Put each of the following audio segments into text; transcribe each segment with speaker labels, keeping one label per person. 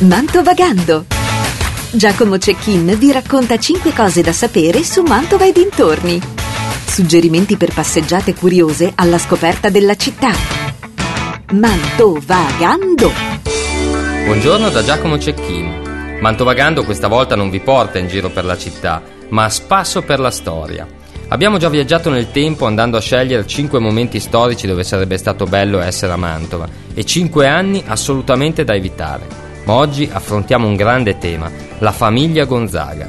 Speaker 1: Mantovagando. Giacomo Cecchin vi racconta 5 cose da sapere su Mantova e dintorni. Suggerimenti per passeggiate curiose alla scoperta della città. Mantovagando.
Speaker 2: Buongiorno da Giacomo Cecchin. Mantovagando questa volta non vi porta in giro per la città, ma a spasso per la storia. Abbiamo già viaggiato nel tempo andando a scegliere 5 momenti storici dove sarebbe stato bello essere a Mantova e 5 anni assolutamente da evitare. Oggi affrontiamo un grande tema, la famiglia Gonzaga.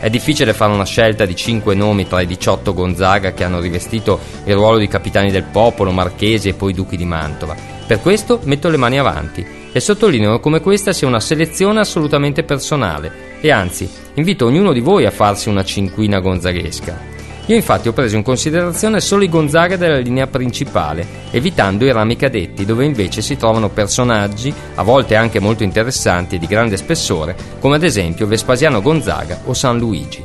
Speaker 2: È difficile fare una scelta di 5 nomi tra i 18 Gonzaga che hanno rivestito il ruolo di capitani del popolo, marchesi e poi duchi di Mantova. Per questo metto le mani avanti e sottolineo come questa sia una selezione assolutamente personale e anzi invito ognuno di voi a farsi una cinquina gonzaghesca. Io infatti ho preso in considerazione solo i Gonzaga della linea principale, evitando i rami cadetti, dove invece si trovano personaggi, a volte anche molto interessanti e di grande spessore, come ad esempio Vespasiano Gonzaga o San Luigi.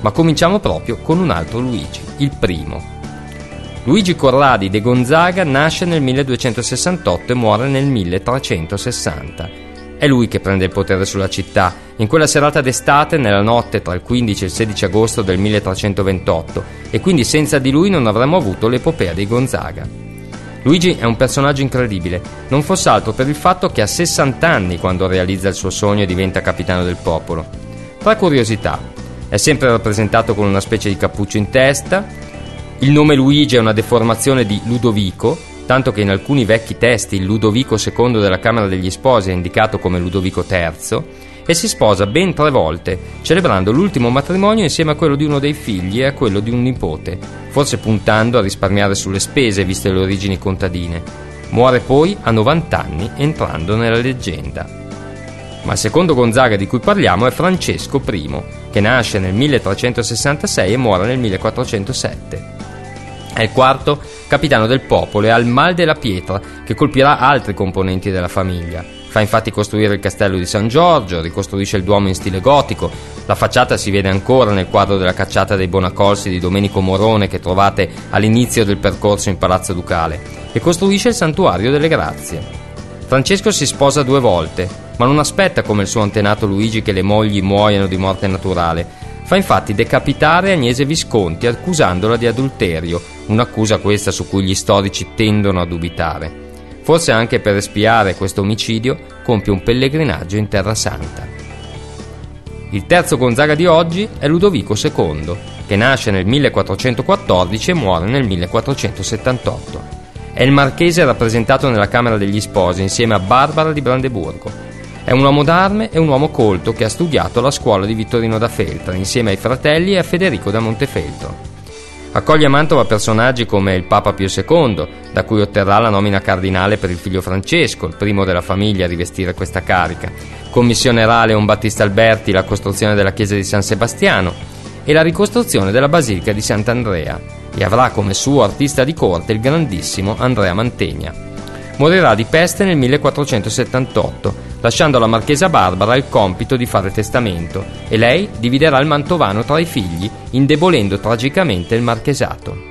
Speaker 2: Ma cominciamo proprio con un altro Luigi, il primo. Luigi Corradi de Gonzaga nasce nel 1268 e muore nel 1360 è lui che prende il potere sulla città. In quella serata d'estate, nella notte tra il 15 e il 16 agosto del 1328, e quindi senza di lui non avremmo avuto l'epopea di Gonzaga. Luigi è un personaggio incredibile, non fosse altro per il fatto che ha 60 anni quando realizza il suo sogno e diventa capitano del popolo. Tra curiosità, è sempre rappresentato con una specie di cappuccio in testa, il nome Luigi è una deformazione di Ludovico, tanto che in alcuni vecchi testi il Ludovico II della Camera degli Sposi è indicato come Ludovico III, e si sposa ben tre volte, celebrando l'ultimo matrimonio insieme a quello di uno dei figli e a quello di un nipote, forse puntando a risparmiare sulle spese viste le origini contadine. Muore poi a 90 anni, entrando nella leggenda. Ma il secondo Gonzaga di cui parliamo è Francesco I, che nasce nel 1366 e muore nel 1407. È il quarto capitano del popolo e ha il mal della pietra che colpirà altri componenti della famiglia. Fa infatti costruire il castello di San Giorgio, ricostruisce il Duomo in stile gotico, la facciata si vede ancora nel quadro della cacciata dei Bonacolsi di Domenico Morone che trovate all'inizio del percorso in Palazzo Ducale, e costruisce il Santuario delle Grazie. Francesco si sposa due volte, ma non aspetta come il suo antenato Luigi che le mogli muoiano di morte naturale, Fa infatti decapitare Agnese Visconti accusandola di adulterio, un'accusa questa su cui gli storici tendono a dubitare. Forse anche per espiare questo omicidio compie un pellegrinaggio in Terra Santa. Il terzo Gonzaga di oggi è Ludovico II, che nasce nel 1414 e muore nel 1478. È il marchese rappresentato nella Camera degli Sposi insieme a Barbara di Brandeburgo è un uomo d'arme e un uomo colto che ha studiato alla scuola di Vittorino da Feltre insieme ai fratelli e a Federico da Montefeltro. Accoglie a Mantova personaggi come il Papa Pio II, da cui otterrà la nomina cardinale per il figlio Francesco, il primo della famiglia a rivestire questa carica. Commissionerà a Leon Battista Alberti la costruzione della chiesa di San Sebastiano e la ricostruzione della basilica di Sant'Andrea e avrà come suo artista di corte il grandissimo Andrea Mantegna. Morirà di peste nel 1478 lasciando alla marchesa Barbara il compito di fare testamento e lei dividerà il mantovano tra i figli, indebolendo tragicamente il marchesato.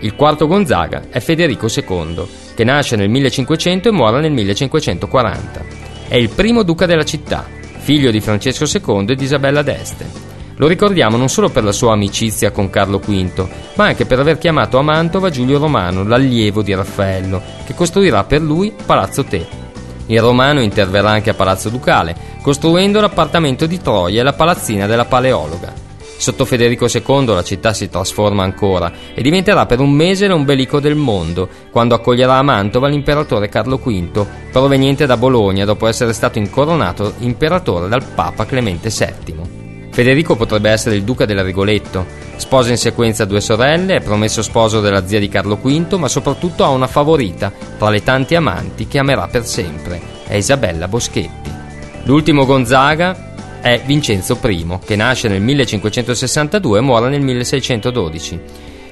Speaker 2: Il quarto Gonzaga è Federico II, che nasce nel 1500 e muore nel 1540. È il primo duca della città, figlio di Francesco II e di Isabella d'Este. Lo ricordiamo non solo per la sua amicizia con Carlo V, ma anche per aver chiamato a Mantova Giulio Romano, l'allievo di Raffaello, che costruirà per lui Palazzo Te, il romano interverrà anche a Palazzo Ducale, costruendo l'appartamento di Troia e la palazzina della Paleologa. Sotto Federico II la città si trasforma ancora e diventerà per un mese l'ombelico del mondo, quando accoglierà a Mantova l'imperatore Carlo V, proveniente da Bologna dopo essere stato incoronato imperatore dal Papa Clemente VII. Federico potrebbe essere il duca della Rigoletto. Sposa in sequenza due sorelle, è promesso sposo della zia di Carlo V, ma soprattutto ha una favorita tra le tante amanti che amerà per sempre. È Isabella Boschetti. L'ultimo Gonzaga è Vincenzo I, che nasce nel 1562 e muore nel 1612.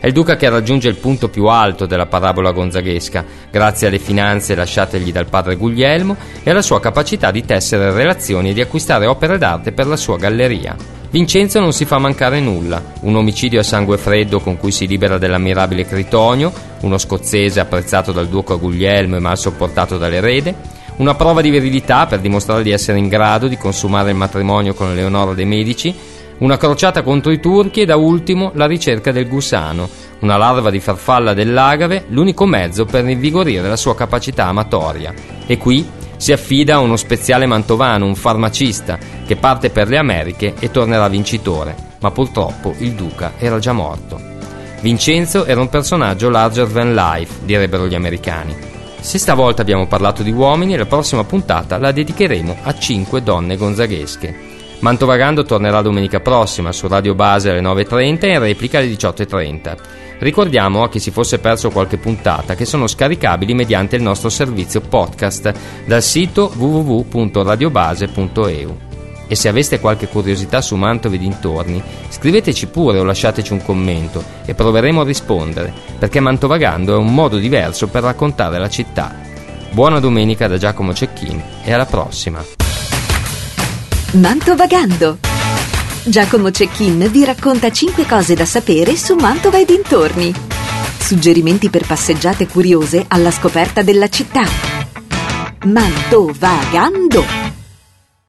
Speaker 2: È il duca che raggiunge il punto più alto della parabola gonzaghesca, grazie alle finanze lasciategli dal padre Guglielmo e alla sua capacità di tessere relazioni e di acquistare opere d'arte per la sua galleria. Vincenzo non si fa mancare nulla, un omicidio a sangue freddo con cui si libera dell'ammirabile Critonio, uno scozzese apprezzato dal duca Guglielmo e mal sopportato dall'erede, una prova di virilità per dimostrare di essere in grado di consumare il matrimonio con Leonora dei Medici, una crociata contro i turchi e da ultimo la ricerca del gusano, una larva di farfalla dell'agave, l'unico mezzo per rinvigorire la sua capacità amatoria. E qui si affida a uno speziale mantovano, un farmacista, che parte per le Americhe e tornerà vincitore, ma purtroppo il duca era già morto. Vincenzo era un personaggio larger than life, direbbero gli americani. Se stavolta abbiamo parlato di uomini, la prossima puntata la dedicheremo a 5 donne gonzaghesche. Mantovagando tornerà domenica prossima su Radio Base alle 9.30 e in replica alle 18.30. Ricordiamo a chi si fosse perso qualche puntata che sono scaricabili mediante il nostro servizio podcast dal sito www.radiobase.eu. E se aveste qualche curiosità su Mantova e dintorni, scriveteci pure o lasciateci un commento e proveremo a rispondere, perché Mantovagando è un modo diverso per raccontare la città. Buona domenica da Giacomo Cecchin e alla prossima!
Speaker 1: Mantovagando. Giacomo Cecchin vi racconta 5 cose da sapere su Mantova e dintorni. Suggerimenti per passeggiate curiose alla scoperta della città. Mantovagando.